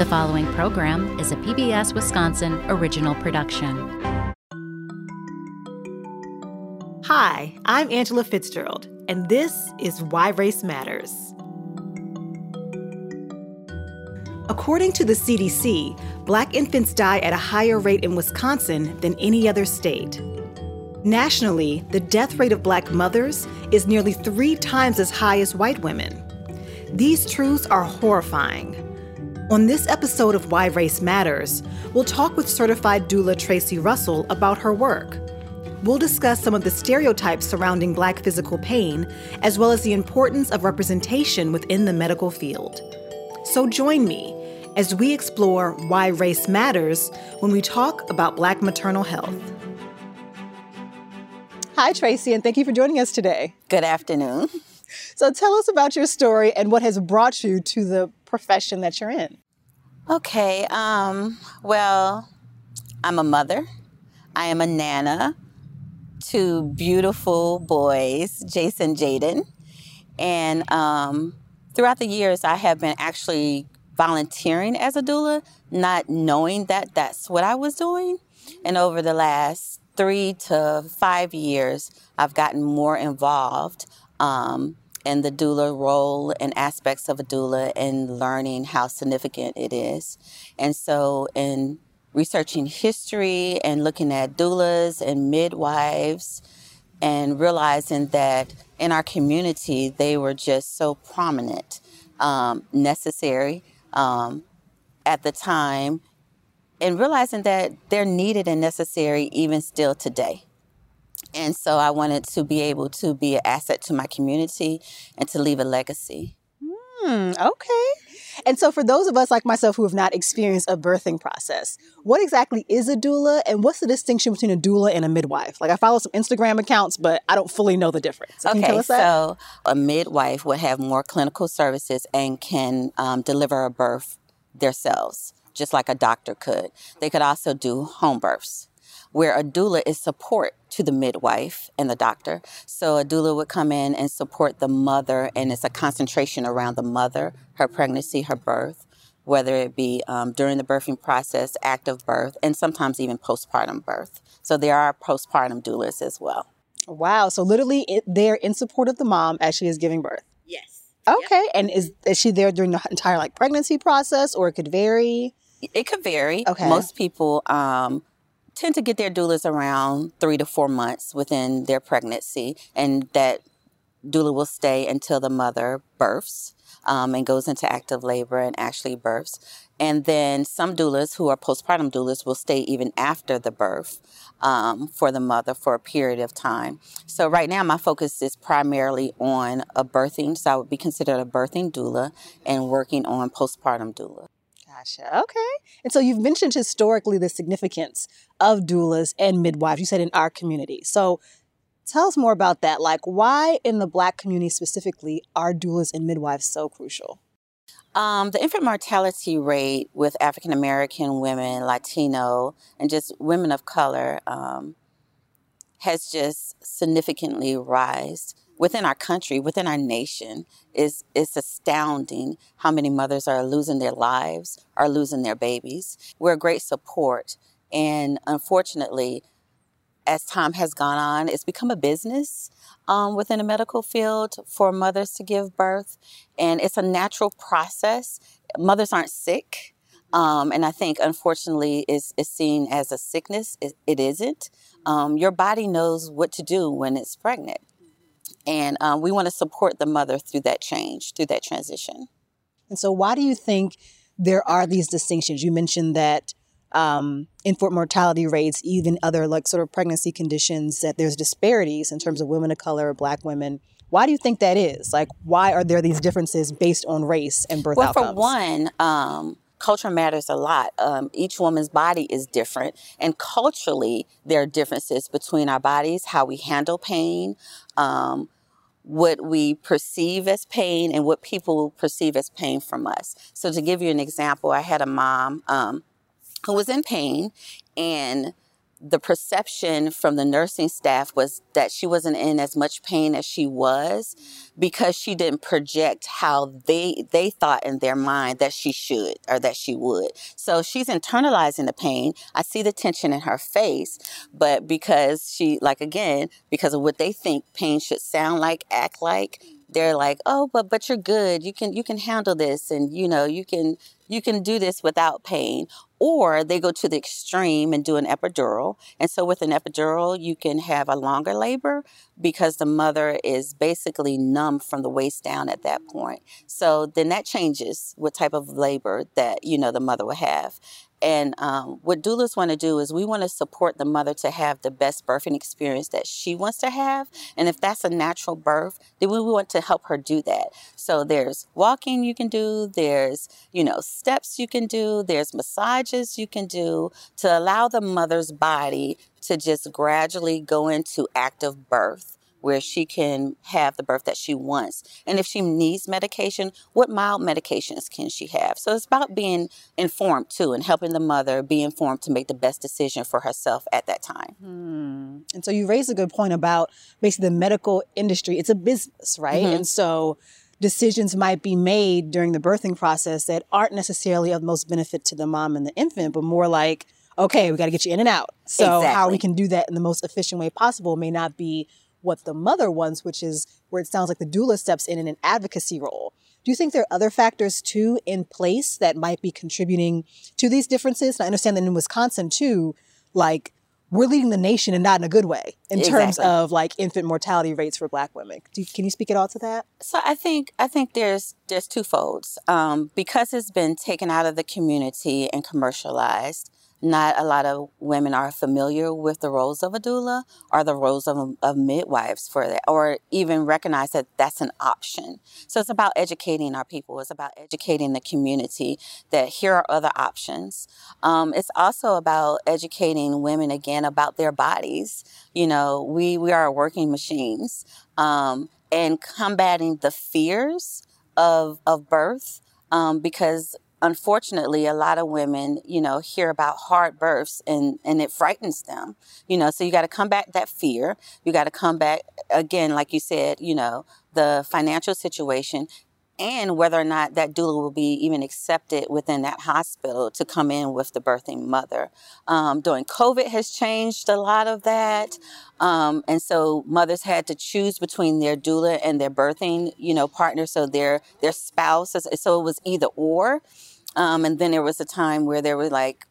The following program is a PBS Wisconsin original production. Hi, I'm Angela Fitzgerald, and this is Why Race Matters. According to the CDC, black infants die at a higher rate in Wisconsin than any other state. Nationally, the death rate of black mothers is nearly three times as high as white women. These truths are horrifying. On this episode of Why Race Matters, we'll talk with certified doula Tracy Russell about her work. We'll discuss some of the stereotypes surrounding black physical pain, as well as the importance of representation within the medical field. So join me as we explore why race matters when we talk about black maternal health. Hi, Tracy, and thank you for joining us today. Good afternoon. So tell us about your story and what has brought you to the profession that you're in. Okay, um, well, I'm a mother. I am a nana to beautiful boys, Jason Jaden. And um, throughout the years, I have been actually volunteering as a doula, not knowing that that's what I was doing. And over the last three to five years, I've gotten more involved um, and the doula role and aspects of a doula and learning how significant it is. And so, in researching history and looking at doulas and midwives, and realizing that in our community they were just so prominent, um, necessary um, at the time, and realizing that they're needed and necessary even still today. And so I wanted to be able to be an asset to my community and to leave a legacy. Hmm, okay. And so, for those of us like myself who have not experienced a birthing process, what exactly is a doula and what's the distinction between a doula and a midwife? Like, I follow some Instagram accounts, but I don't fully know the difference. So okay, so a midwife would have more clinical services and can um, deliver a birth themselves, just like a doctor could. They could also do home births where a doula is support to the midwife and the doctor. So a doula would come in and support the mother, and it's a concentration around the mother, her pregnancy, her birth, whether it be um, during the birthing process, active birth, and sometimes even postpartum birth. So there are postpartum doulas as well. Wow. So literally, it, they're in support of the mom as she is giving birth. Yes. Okay. Yep. And is is she there during the entire like pregnancy process, or it could vary? It could vary. Okay. Most people um, tend to get their doulas around three to four months within their pregnancy, and that doula will stay until the mother births um, and goes into active labor and actually births. And then some doulas who are postpartum doulas will stay even after the birth um, for the mother for a period of time. So right now, my focus is primarily on a birthing. So I would be considered a birthing doula and working on postpartum doula. Gotcha. Okay. And so you've mentioned historically the significance of doulas and midwives, you said in our community. So tell us more about that. Like, why in the Black community specifically are doulas and midwives so crucial? Um, the infant mortality rate with African American women, Latino, and just women of color um, has just significantly rise within our country, within our nation, is it's astounding how many mothers are losing their lives, are losing their babies. We're a great support, and unfortunately, as time has gone on, it's become a business um, within the medical field for mothers to give birth, and it's a natural process. Mothers aren't sick. Um, and I think, unfortunately, is is seen as a sickness. It, it isn't. Um, your body knows what to do when it's pregnant. And um, we want to support the mother through that change, through that transition. And so, why do you think there are these distinctions? You mentioned that um, infant mortality rates, even other like sort of pregnancy conditions, that there's disparities in terms of women of color, black women. Why do you think that is? Like, why are there these differences based on race and birth well, outcomes? Well, for one, um, culture matters a lot. Um, each woman's body is different, and culturally, there are differences between our bodies, how we handle pain, um, what we perceive as pain, and what people perceive as pain from us. So, to give you an example, I had a mom um, who was in pain, and the perception from the nursing staff was that she wasn't in as much pain as she was because she didn't project how they they thought in their mind that she should or that she would. So she's internalizing the pain. I see the tension in her face, but because she like again, because of what they think pain should sound like, act like, they're like, "Oh, but but you're good. You can you can handle this and you know, you can you can do this without pain or they go to the extreme and do an epidural. And so, with an epidural, you can have a longer labor because the mother is basically numb from the waist down at that point. So, then that changes what type of labor that you know the mother will have. And um, what doulas want to do is we want to support the mother to have the best birthing experience that she wants to have. And if that's a natural birth, then we want to help her do that. So there's walking you can do, there's, you know, steps you can do, there's massages you can do to allow the mother's body to just gradually go into active birth where she can have the birth that she wants. And if she needs medication, what mild medications can she have? So it's about being informed too and helping the mother be informed to make the best decision for herself at that time. Hmm. And so you raised a good point about basically the medical industry. It's a business, right? Mm-hmm. And so decisions might be made during the birthing process that aren't necessarily of most benefit to the mom and the infant, but more like, okay, we got to get you in and out. So exactly. how we can do that in the most efficient way possible may not be what the mother wants, which is where it sounds like the doula steps in in an advocacy role. Do you think there are other factors too in place that might be contributing to these differences? And I understand that in Wisconsin too, like we're leading the nation and not in a good way in exactly. terms of like infant mortality rates for Black women. You, can you speak at all to that? So I think I think there's there's two folds um, because it's been taken out of the community and commercialized not a lot of women are familiar with the roles of a doula or the roles of, of midwives for that, or even recognize that that's an option. So it's about educating our people. It's about educating the community that here are other options. Um, it's also about educating women again about their bodies. You know, we we are working machines, um, and combating the fears of of birth um, because unfortunately a lot of women you know hear about hard births and and it frightens them you know so you got to combat that fear you got to come back again like you said you know the financial situation and whether or not that doula will be even accepted within that hospital to come in with the birthing mother. Um, during COVID has changed a lot of that. Um, and so mothers had to choose between their doula and their birthing, you know, partner. So their, their spouse, so it was either or. Um, and then there was a time where there was like,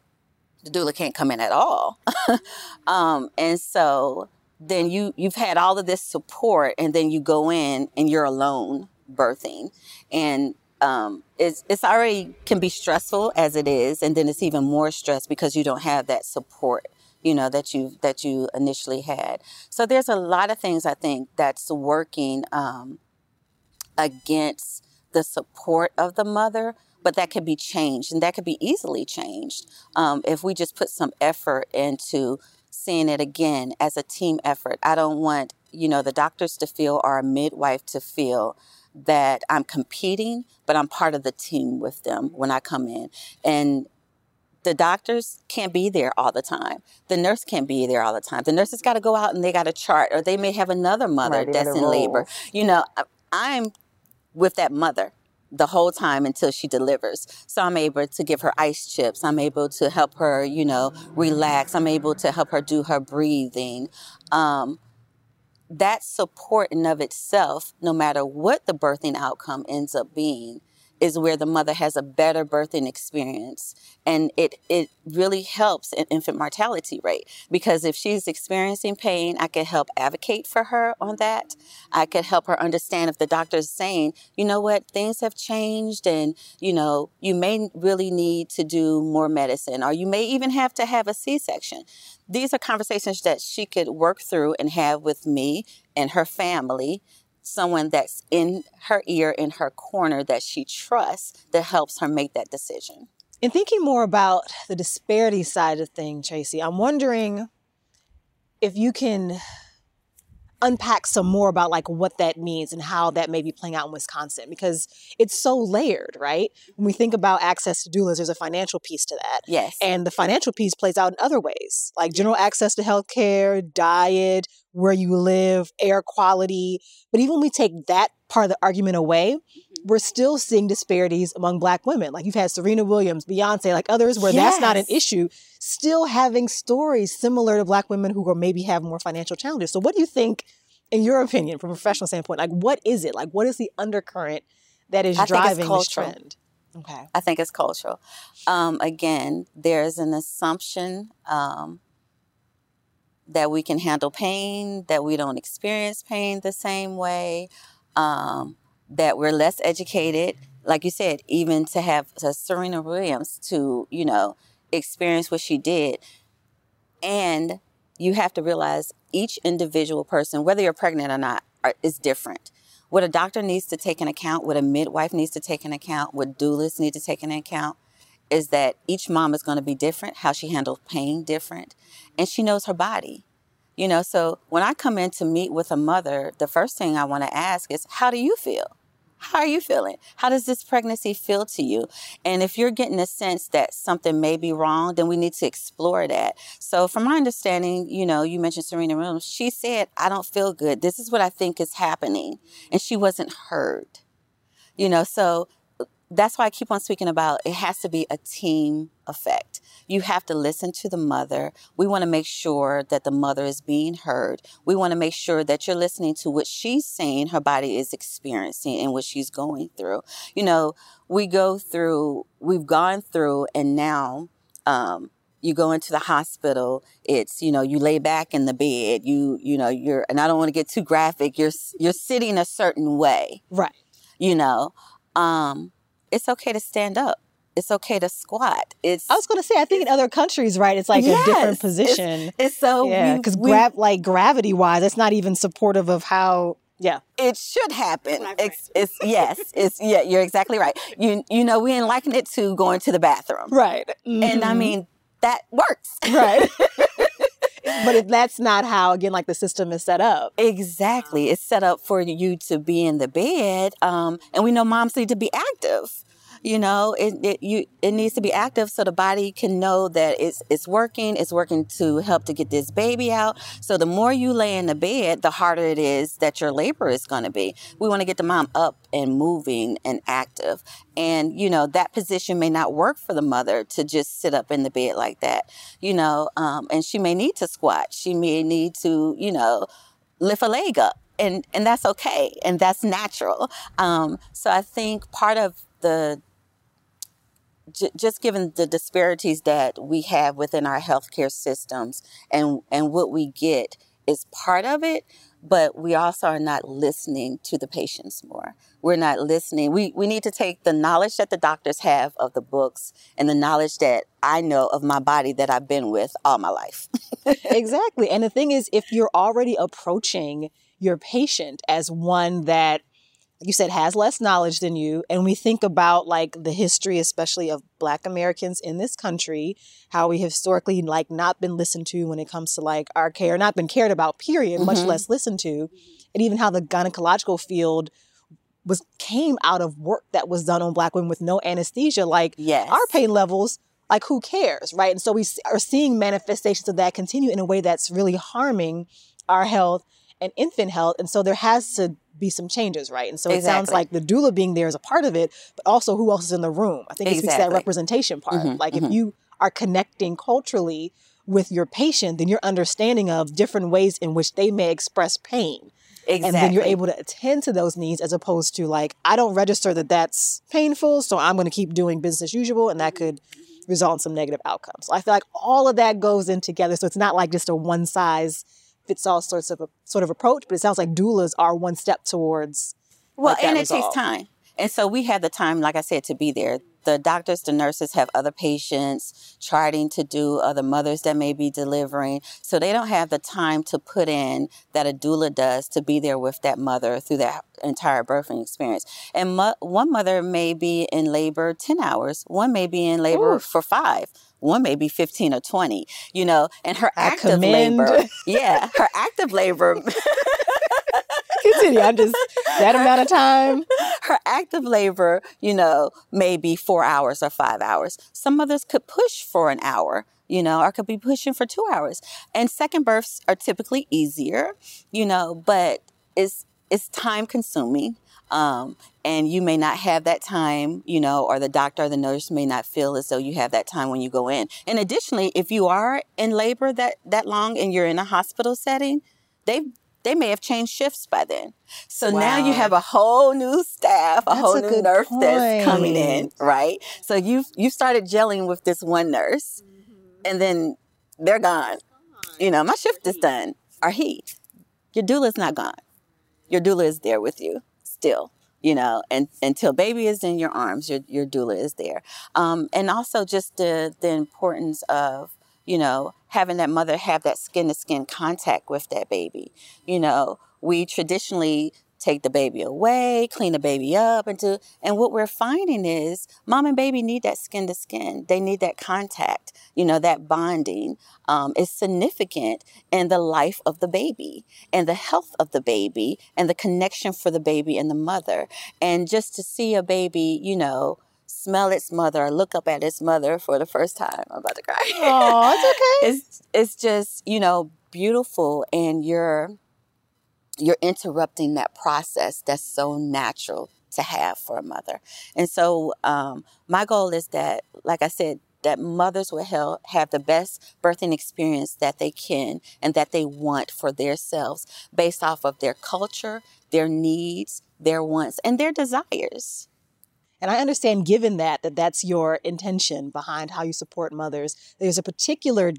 the doula can't come in at all. um, and so then you you've had all of this support, and then you go in and you're alone birthing, and um, it's it's already can be stressful as it is, and then it's even more stress because you don't have that support you know that you that you initially had so there's a lot of things i think that's working um, against the support of the mother but that could be changed and that could be easily changed um, if we just put some effort into seeing it again as a team effort. I don't want, you know, the doctors to feel or a midwife to feel that I'm competing, but I'm part of the team with them when I come in. And the doctors can't be there all the time. The nurse can't be there all the time. The nurse has got to go out and they got to chart, or they may have another mother right, that's in labor. You know, I'm with that mother the whole time until she delivers. So I'm able to give her ice chips. I'm able to help her, you know, relax. I'm able to help her do her breathing. Um, that support in of itself, no matter what the birthing outcome ends up being, is where the mother has a better birthing experience. And it it really helps an infant mortality rate because if she's experiencing pain i could help advocate for her on that. I could help her understand if the doctor is saying you know what? Things have changed and you know you may really need to do more medicine or you may even have to have a c-section. These are conversations that she could work through and have with me and her family someone that's in her ear, in her corner that she trusts that helps her make that decision. In thinking more about the disparity side of things, Tracy, I'm wondering if you can unpack some more about like what that means and how that may be playing out in Wisconsin because it's so layered, right? When we think about access to doulas, there's a financial piece to that. Yes. And the financial piece plays out in other ways, like general access to healthcare, diet, where you live, air quality. But even when we take that part of the argument away, we're still seeing disparities among black women. Like you've had Serena Williams, Beyonce, like others where yes. that's not an issue, still having stories similar to black women who are maybe have more financial challenges. So what do you think, in your opinion, from a professional standpoint, like what is it? Like what is the undercurrent that is I driving this trend? Okay. I think it's cultural. Um, again, there's an assumption um, that we can handle pain, that we don't experience pain the same way. Um, that we're less educated, like you said, even to have uh, Serena Williams to, you know, experience what she did. And you have to realize each individual person, whether you're pregnant or not, are, is different. What a doctor needs to take into account, what a midwife needs to take into account, what doulas need to take into account is that each mom is going to be different, how she handles pain different, and she knows her body. You know, so when I come in to meet with a mother, the first thing I want to ask is, how do you feel? How are you feeling? How does this pregnancy feel to you? And if you're getting a sense that something may be wrong, then we need to explore that. So, from my understanding, you know, you mentioned Serena Williams, she said, I don't feel good. This is what I think is happening. And she wasn't heard. You know, so that's why I keep on speaking about it has to be a team effect. You have to listen to the mother. We want to make sure that the mother is being heard. We want to make sure that you're listening to what she's saying her body is experiencing and what she's going through. You know, we go through, we've gone through, and now, um, you go into the hospital it's you know you lay back in the bed you you know you're and i don't want to get too graphic you're you're sitting a certain way right you know um it's okay to stand up. It's okay to squat. It's. I was going to say, I think in other countries, right, it's like yes, a different position. It's, it's so yeah, because grab like gravity wise, it's not even supportive of how yeah. It should happen. It's, it's, yes, it's yeah, you're exactly right. You you know, we didn't liken it to going to the bathroom. Right. Mm-hmm. And I mm-hmm. mean, that works. Right. but if that's not how again like the system is set up. Exactly. It's set up for you to be in the bed um, and we know moms need to be active you know it, it you it needs to be active so the body can know that it's it's working it's working to help to get this baby out. So the more you lay in the bed the harder it is that your labor is going to be. We want to get the mom up and moving and active. And you know that position may not work for the mother to just sit up in the bed like that you know um, and she may need to squat. She may need to you know lift a leg up and and that's okay and that's natural. Um, so i think part of the j- just given the disparities that we have within our healthcare systems and, and what we get is part of it, but we also are not listening to the patients more. We're not listening. We, we need to take the knowledge that the doctors have of the books and the knowledge that I know of my body that I've been with all my life. exactly. And the thing is, if you're already approaching your patient as one that you said has less knowledge than you and we think about like the history especially of black americans in this country how we historically like not been listened to when it comes to like our care not been cared about period mm-hmm. much less listened to and even how the gynecological field was came out of work that was done on black women with no anesthesia like yes. our pain levels like who cares right and so we are seeing manifestations of that continue in a way that's really harming our health and infant health and so there has to be some changes, right? And so exactly. it sounds like the doula being there is a part of it, but also who else is in the room. I think it exactly. speaks to that representation part. Mm-hmm, like mm-hmm. if you are connecting culturally with your patient, then you're understanding of different ways in which they may express pain. Exactly. And then you're able to attend to those needs as opposed to like, I don't register that that's painful, so I'm going to keep doing business as usual. And that could result in some negative outcomes. So I feel like all of that goes in together. So it's not like just a one size fits all sorts of a sort of approach, but it sounds like doulas are one step towards. Well, and it resolve. takes time. And so we have the time, like I said, to be there. The doctors, the nurses have other patients charting to do, uh, other mothers that may be delivering. So they don't have the time to put in that a doula does to be there with that mother through that entire birthing experience. And mo- one mother may be in labor 10 hours, one may be in labor Ooh. for five one may be 15 or 20, you know, and her I active commend. labor, yeah, her active labor Continue. I'm just that amount of time. Her active labor, you know, maybe four hours or five hours. Some mothers could push for an hour you know, or could be pushing for two hours. And second births are typically easier, you know, but it's it's time consuming. Um, and you may not have that time, you know, or the doctor or the nurse may not feel as though you have that time when you go in. And additionally, if you are in labor that that long and you're in a hospital setting, they they may have changed shifts by then. So wow. now you have a whole new staff, a that's whole a new nurse point. that's coming in, right? So you've you started gelling with this one nurse, mm-hmm. and then they're gone. You know, my shift is done. Or he, your doula's not gone. Your doula is there with you still you know, and until baby is in your arms, your, your doula is there. Um, and also just the, the importance of, you know, having that mother have that skin to skin contact with that baby. You know, we traditionally take the baby away, clean the baby up, and do. and what we're finding is mom and baby need that skin to skin. They need that contact. You know, that bonding um, is significant in the life of the baby and the health of the baby and the connection for the baby and the mother. And just to see a baby, you know, smell its mother or look up at its mother for the first time. I'm about to cry. Oh, it's okay. it's it's just you know beautiful, and you're you're interrupting that process that's so natural to have for a mother. And so um, my goal is that, like I said, that mothers will have the best birthing experience that they can and that they want for themselves based off of their culture, their needs, their wants, and their desires. And I understand, given that, that that's your intention behind how you support mothers, there's a particular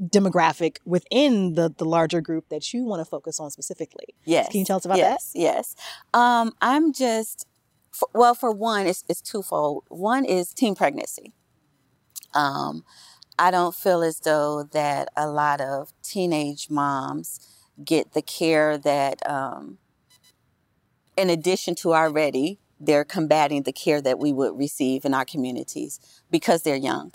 demographic within the, the larger group that you want to focus on specifically. Yes. Can you tell us about yes, that? Yes. Um, I'm just, for, well, for one, it's, it's twofold. One is teen pregnancy. Um, I don't feel as though that a lot of teenage moms get the care that, um, in addition to already they're combating the care that we would receive in our communities because they're young.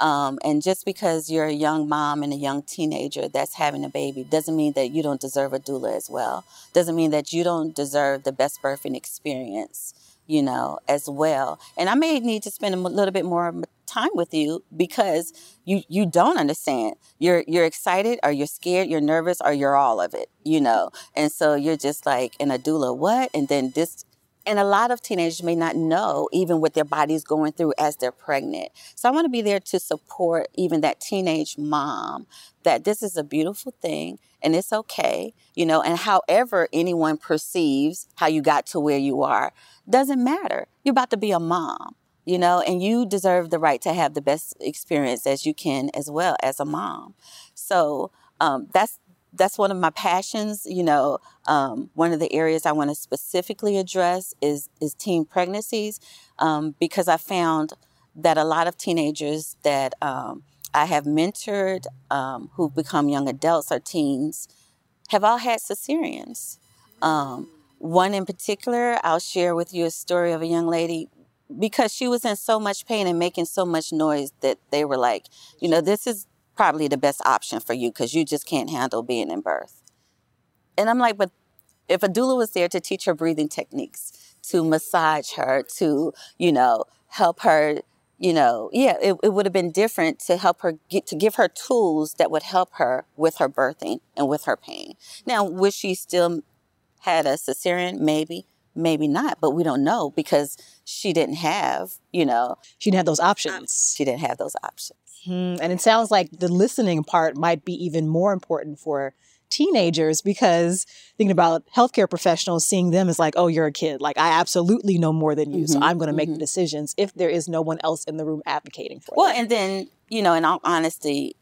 Um, and just because you're a young mom and a young teenager that's having a baby doesn't mean that you don't deserve a doula as well. Doesn't mean that you don't deserve the best birthing experience, you know, as well. And I may need to spend a little bit more time with you because you you don't understand. You're you're excited or you're scared, you're nervous or you're all of it, you know. And so you're just like in a doula, what? And then this and a lot of teenagers may not know even what their body's going through as they're pregnant. So I want to be there to support even that teenage mom that this is a beautiful thing and it's okay, you know, and however anyone perceives how you got to where you are doesn't matter. You're about to be a mom, you know, and you deserve the right to have the best experience as you can as well as a mom. So um, that's that's one of my passions. You know, um, one of the areas I want to specifically address is is teen pregnancies, um, because I found that a lot of teenagers that um, I have mentored um, who've become young adults or teens have all had cesareans. Um, one in particular, I'll share with you a story of a young lady because she was in so much pain and making so much noise that they were like, you know, this is probably the best option for you because you just can't handle being in birth. And I'm like, but if a doula was there to teach her breathing techniques, to massage her, to, you know, help her, you know, yeah, it, it would have been different to help her get to give her tools that would help her with her birthing and with her pain. Now, would she still had a cesarean? Maybe, maybe not, but we don't know because she didn't have, you know, she didn't have those options. She didn't have those options. Mm-hmm. And it sounds like the listening part might be even more important for teenagers because thinking about healthcare professionals, seeing them as like, oh, you're a kid. Like, I absolutely know more than you. Mm-hmm. So I'm going to make mm-hmm. the decisions if there is no one else in the room advocating for well, them. and then, you know, in all honesty,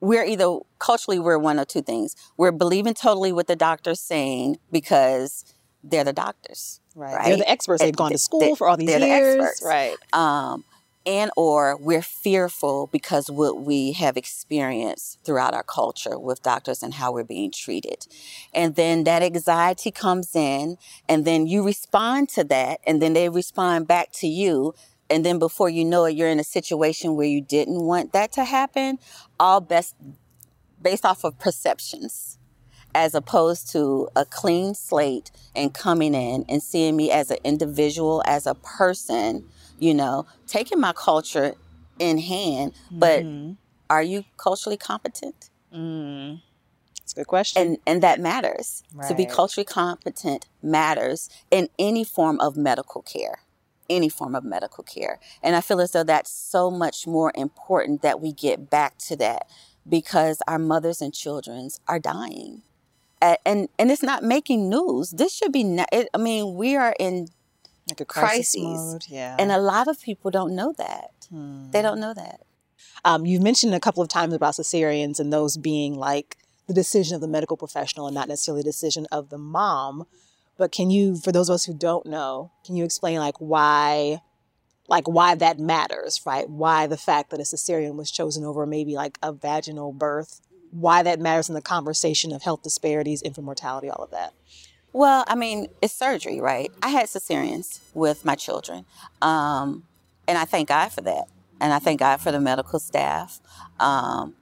we're either culturally, we're one of two things. We're believing totally what the doctor's saying because they're the doctors. Right. right? They're the experts. They've gone to school they, for all these years. The experts. right. Um, and or we're fearful because what we have experienced throughout our culture with doctors and how we're being treated and then that anxiety comes in and then you respond to that and then they respond back to you and then before you know it you're in a situation where you didn't want that to happen all best based off of perceptions as opposed to a clean slate and coming in and seeing me as an individual, as a person, you know, taking my culture in hand, but mm-hmm. are you culturally competent? Mm. That's a good question. And and that matters. Right. To be culturally competent matters in any form of medical care. Any form of medical care. And I feel as though that's so much more important that we get back to that because our mothers and children's are dying. And and, it's not making news. This should be it, I mean, we are in like a crisis, crisis mode, yeah. And a lot of people don't know that. Hmm. They don't know that. Um, you've mentioned a couple of times about cesareans and those being like the decision of the medical professional and not necessarily the decision of the mom. But can you, for those of us who don't know, can you explain like why, like why that matters, right? Why the fact that a cesarean was chosen over maybe like a vaginal birth, why that matters in the conversation of health disparities, infant mortality, all of that. Well, I mean, it's surgery, right? I had cesareans with my children. Um, and I thank God for that. And I thank God for the medical staff. Um,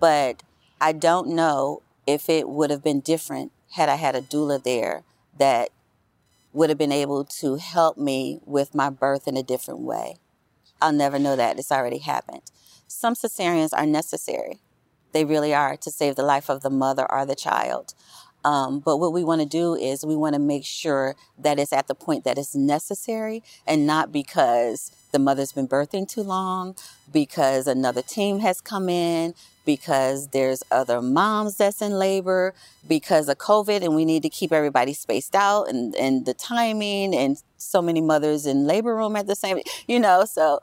but I don't know if it would have been different had I had a doula there that would have been able to help me with my birth in a different way. I'll never know that. It's already happened. Some cesareans are necessary. They really are to save the life of the mother or the child. Um, but what we want to do is we want to make sure that it's at the point that it's necessary and not because the mother's been birthing too long, because another team has come in, because there's other moms that's in labor, because of COVID, and we need to keep everybody spaced out and, and the timing and so many mothers in labor room at the same, you know, so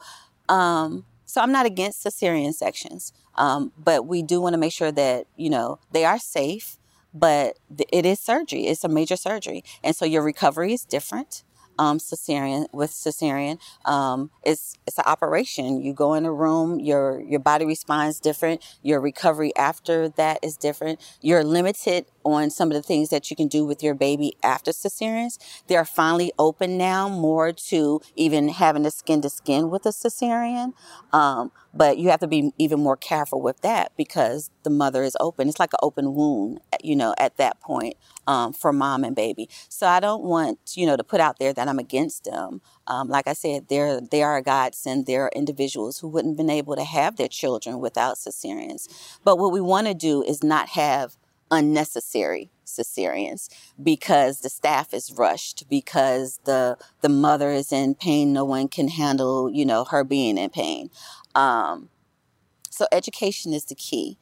um, so I'm not against cesarean sections, um, but we do want to make sure that you know they are safe but it is surgery. It's a major surgery. And so your recovery is different um, cesarean with cesarean. Um, it's it's an operation. You go in a room, your your body responds different. Your recovery after that is different. You're limited on some of the things that you can do with your baby after cesareans. They are finally open now, more to even having a skin to skin with a cesarean. Um, but you have to be even more careful with that because the mother is open. It's like an open wound, you know, at that point um, for mom and baby. So I don't want, you know, to put out there that I'm against them. Um, like I said, they're, they are a godsend. There are individuals who wouldn't have been able to have their children without cesareans. But what we want to do is not have unnecessary cesareans because the staff is rushed because the the mother is in pain no one can handle you know her being in pain um, so education is the key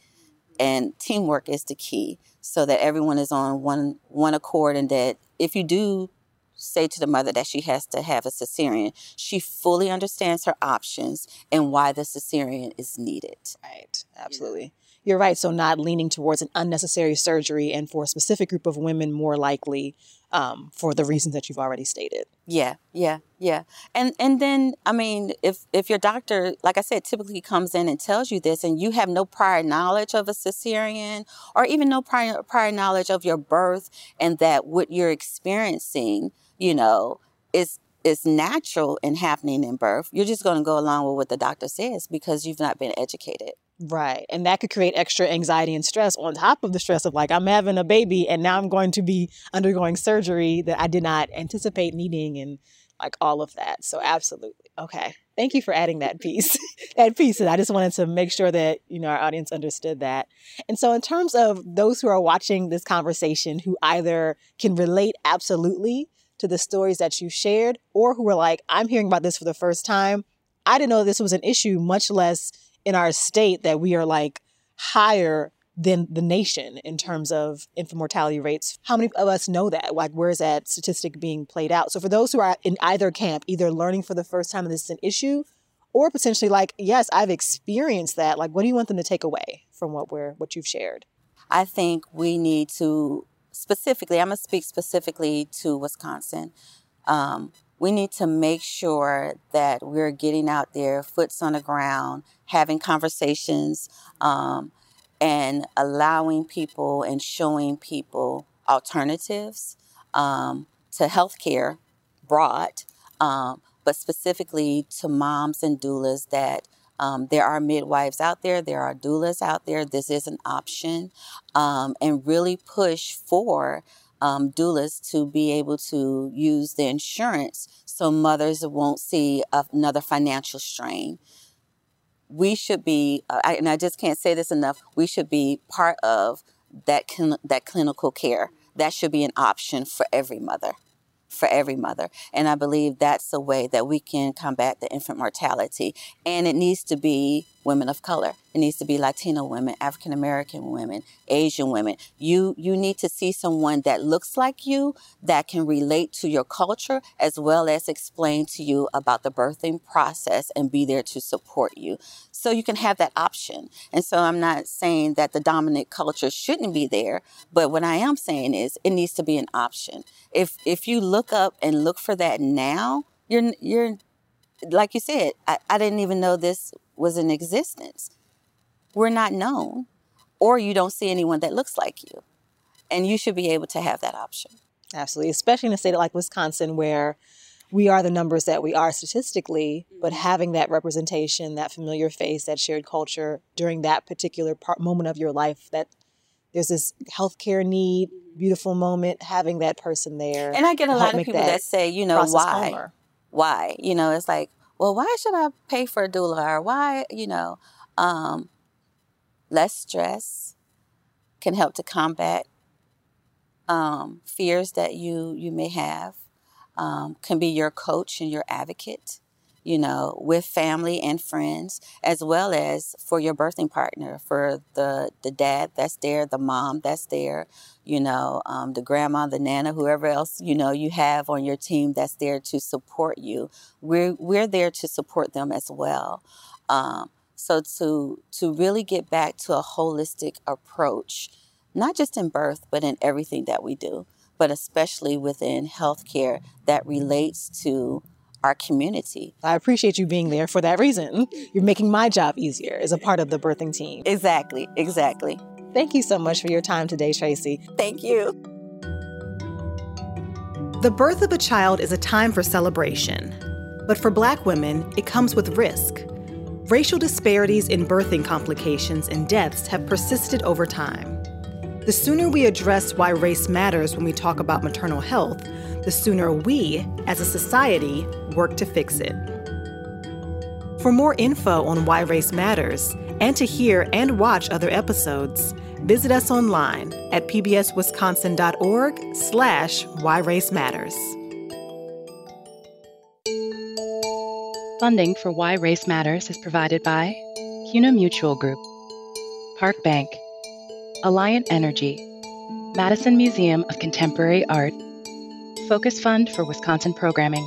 and teamwork is the key so that everyone is on one one accord and that if you do say to the mother that she has to have a cesarean she fully understands her options and why the cesarean is needed. Right. Absolutely. You're right. So not leaning towards an unnecessary surgery, and for a specific group of women, more likely um, for the reasons that you've already stated. Yeah, yeah, yeah. And and then I mean, if if your doctor, like I said, typically comes in and tells you this, and you have no prior knowledge of a cesarean, or even no prior prior knowledge of your birth, and that what you're experiencing, you know, is is natural and happening in birth, you're just going to go along with what the doctor says because you've not been educated. Right. And that could create extra anxiety and stress on top of the stress of like, I'm having a baby and now I'm going to be undergoing surgery that I did not anticipate needing and like all of that. So, absolutely. Okay. Thank you for adding that piece. that piece. And I just wanted to make sure that, you know, our audience understood that. And so, in terms of those who are watching this conversation who either can relate absolutely to the stories that you shared or who are like, I'm hearing about this for the first time. I didn't know this was an issue, much less in our state that we are like higher than the nation in terms of infant mortality rates. How many of us know that? Like, where is that statistic being played out? So, for those who are in either camp, either learning for the first time this is an issue, or potentially like, yes, I've experienced that. Like, what do you want them to take away from what we're what you've shared? I think we need to specifically. I'm gonna speak specifically to Wisconsin. Um, we need to make sure that we're getting out there, foots on the ground, having conversations, um, and allowing people and showing people alternatives um, to healthcare broad, um, but specifically to moms and doulas that Um, there are midwives out there, there are doulas out there. This is an option, um, and really push for um, doulas to be able to use the insurance so mothers won't see another financial strain. We should be, uh, I, and I just can't say this enough, we should be part of that, that clinical care. That should be an option for every mother for every mother. And I believe that's the way that we can combat the infant mortality. And it needs to be women of color. It needs to be Latino women, African American women, Asian women. You you need to see someone that looks like you that can relate to your culture as well as explain to you about the birthing process and be there to support you. So you can have that option. And so I'm not saying that the dominant culture shouldn't be there, but what I am saying is it needs to be an option. If if you look up and look for that now, you're you're like you said, I, I didn't even know this was in existence. We're not known, or you don't see anyone that looks like you. And you should be able to have that option. Absolutely, especially in a state like Wisconsin where we are the numbers that we are statistically, but mm-hmm. having that representation, that familiar face, that shared culture during that particular part, moment of your life that there's this healthcare need, mm-hmm. beautiful moment, having that person there. And I get a lot of people that, that, say, you know, why? Calmer. Why? You know, it's like, well, why should I pay for a doula or why, you know, um, less stress can help to combat um, fears that you you may have. Um, can be your coach and your advocate you know, with family and friends, as well as for your birthing partner, for the the dad that's there, the mom that's there, you know, um, the grandma, the nana, whoever else you know you have on your team that's there to support you. We're we're there to support them as well. Um, so to to really get back to a holistic approach, not just in birth, but in everything that we do, but especially within healthcare that relates to our community. I appreciate you being there for that reason. You're making my job easier as a part of the birthing team. Exactly, exactly. Thank you so much for your time today, Tracy. Thank you. The birth of a child is a time for celebration, but for Black women, it comes with risk. Racial disparities in birthing complications and deaths have persisted over time. The sooner we address why race matters when we talk about maternal health, the sooner we, as a society, work to fix it. For more info on why race matters, and to hear and watch other episodes, visit us online at pbswisconsin.org slash why race matters. Funding for Why Race Matters is provided by CUNA Mutual Group, Park Bank, Alliant Energy, Madison Museum of Contemporary Art, Focus Fund for Wisconsin Programming,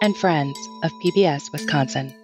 and Friends of PBS Wisconsin.